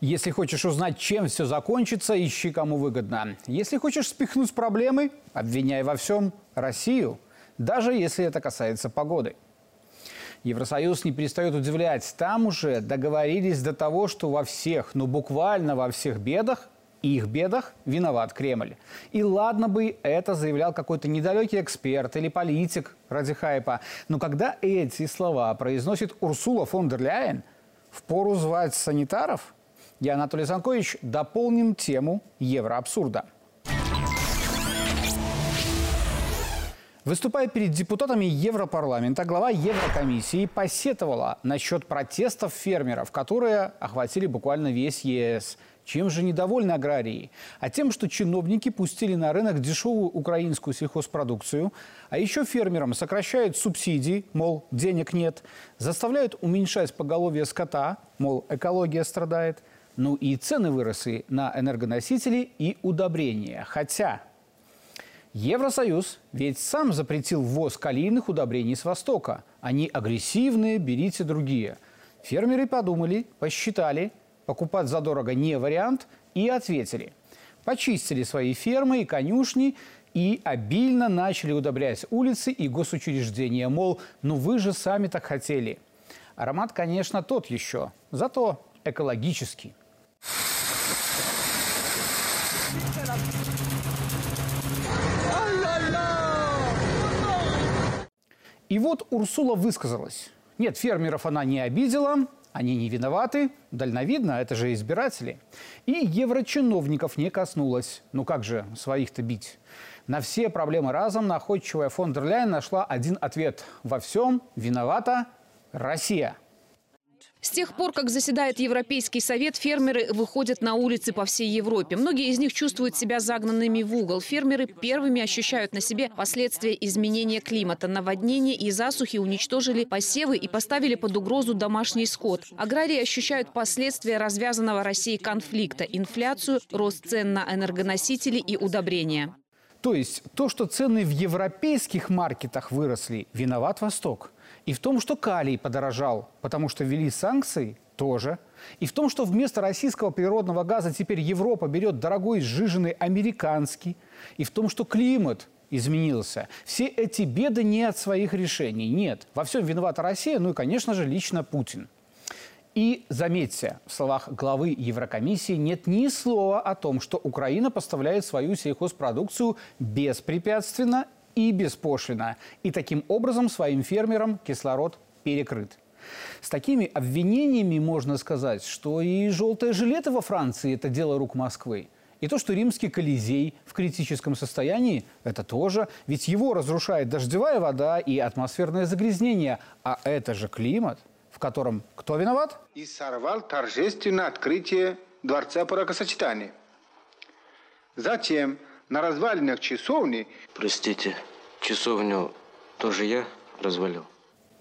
Если хочешь узнать, чем все закончится, ищи кому выгодно. Если хочешь спихнуть проблемы, обвиняй во всем Россию, даже если это касается погоды. Евросоюз не перестает удивлять. Там уже договорились до того, что во всех, ну буквально во всех бедах, их бедах виноват Кремль. И ладно бы это заявлял какой-то недалекий эксперт или политик ради хайпа. Но когда эти слова произносит Урсула фон дер Ляйен, впору звать санитаров – я, Анатолий Занкович, дополним тему евроабсурда. Выступая перед депутатами Европарламента, глава Еврокомиссии посетовала насчет протестов фермеров, которые охватили буквально весь ЕС. Чем же недовольны аграрии? А тем, что чиновники пустили на рынок дешевую украинскую сельхозпродукцию, а еще фермерам сокращают субсидии, мол, денег нет, заставляют уменьшать поголовье скота, мол, экология страдает – ну и цены выросли на энергоносители и удобрения. Хотя Евросоюз ведь сам запретил ввоз калийных удобрений с Востока. Они агрессивные, берите другие. Фермеры подумали, посчитали, покупать задорого не вариант и ответили. Почистили свои фермы и конюшни и обильно начали удобрять улицы и госучреждения. Мол, ну вы же сами так хотели. Аромат, конечно, тот еще, зато экологический. И вот Урсула высказалась. Нет, фермеров она не обидела, они не виноваты, дальновидно, это же избиратели. И еврочиновников не коснулась. Ну как же своих-то бить? На все проблемы разом находчивая фон дер нашла один ответ. Во всем виновата Россия. С тех пор, как заседает Европейский совет, фермеры выходят на улицы по всей Европе. Многие из них чувствуют себя загнанными в угол. Фермеры первыми ощущают на себе последствия изменения климата. Наводнения и засухи уничтожили посевы и поставили под угрозу домашний скот. Аграрии ощущают последствия развязанного Россией конфликта, инфляцию, рост цен на энергоносители и удобрения. То есть то, что цены в европейских маркетах выросли, виноват Восток – и в том, что калий подорожал, потому что ввели санкции, тоже. И в том, что вместо российского природного газа теперь Европа берет дорогой сжиженный американский. И в том, что климат изменился. Все эти беды не от своих решений. Нет. Во всем виновата Россия, ну и, конечно же, лично Путин. И заметьте, в словах главы Еврокомиссии нет ни слова о том, что Украина поставляет свою сельхозпродукцию беспрепятственно и беспошлино. И таким образом своим фермерам кислород перекрыт. С такими обвинениями можно сказать, что и желтые жилеты во Франции – это дело рук Москвы. И то, что римский Колизей в критическом состоянии, это тоже. Ведь его разрушает дождевая вода и атмосферное загрязнение. А это же климат, котором кто виноват? И сорвал торжественное открытие Дворца бракосочетания. Затем на развалинах часовни... Простите, часовню тоже я развалил?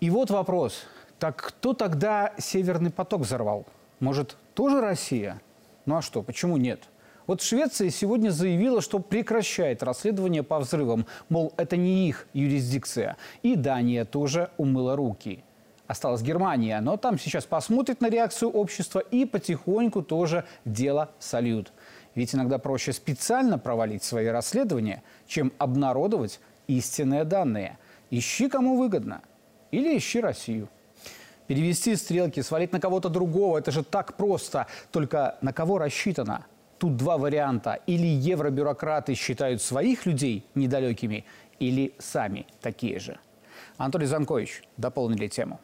И вот вопрос. Так кто тогда Северный поток взорвал? Может, тоже Россия? Ну а что, почему нет? Вот Швеция сегодня заявила, что прекращает расследование по взрывам. Мол, это не их юрисдикция. И Дания тоже умыла руки. Осталась Германия, но там сейчас посмотрит на реакцию общества и потихоньку тоже дело сольют. Ведь иногда проще специально провалить свои расследования, чем обнародовать истинные данные. Ищи, кому выгодно. Или ищи Россию. Перевести стрелки, свалить на кого-то другого – это же так просто. Только на кого рассчитано? Тут два варианта. Или евробюрократы считают своих людей недалекими, или сами такие же. Анатолий Занкович дополнили тему.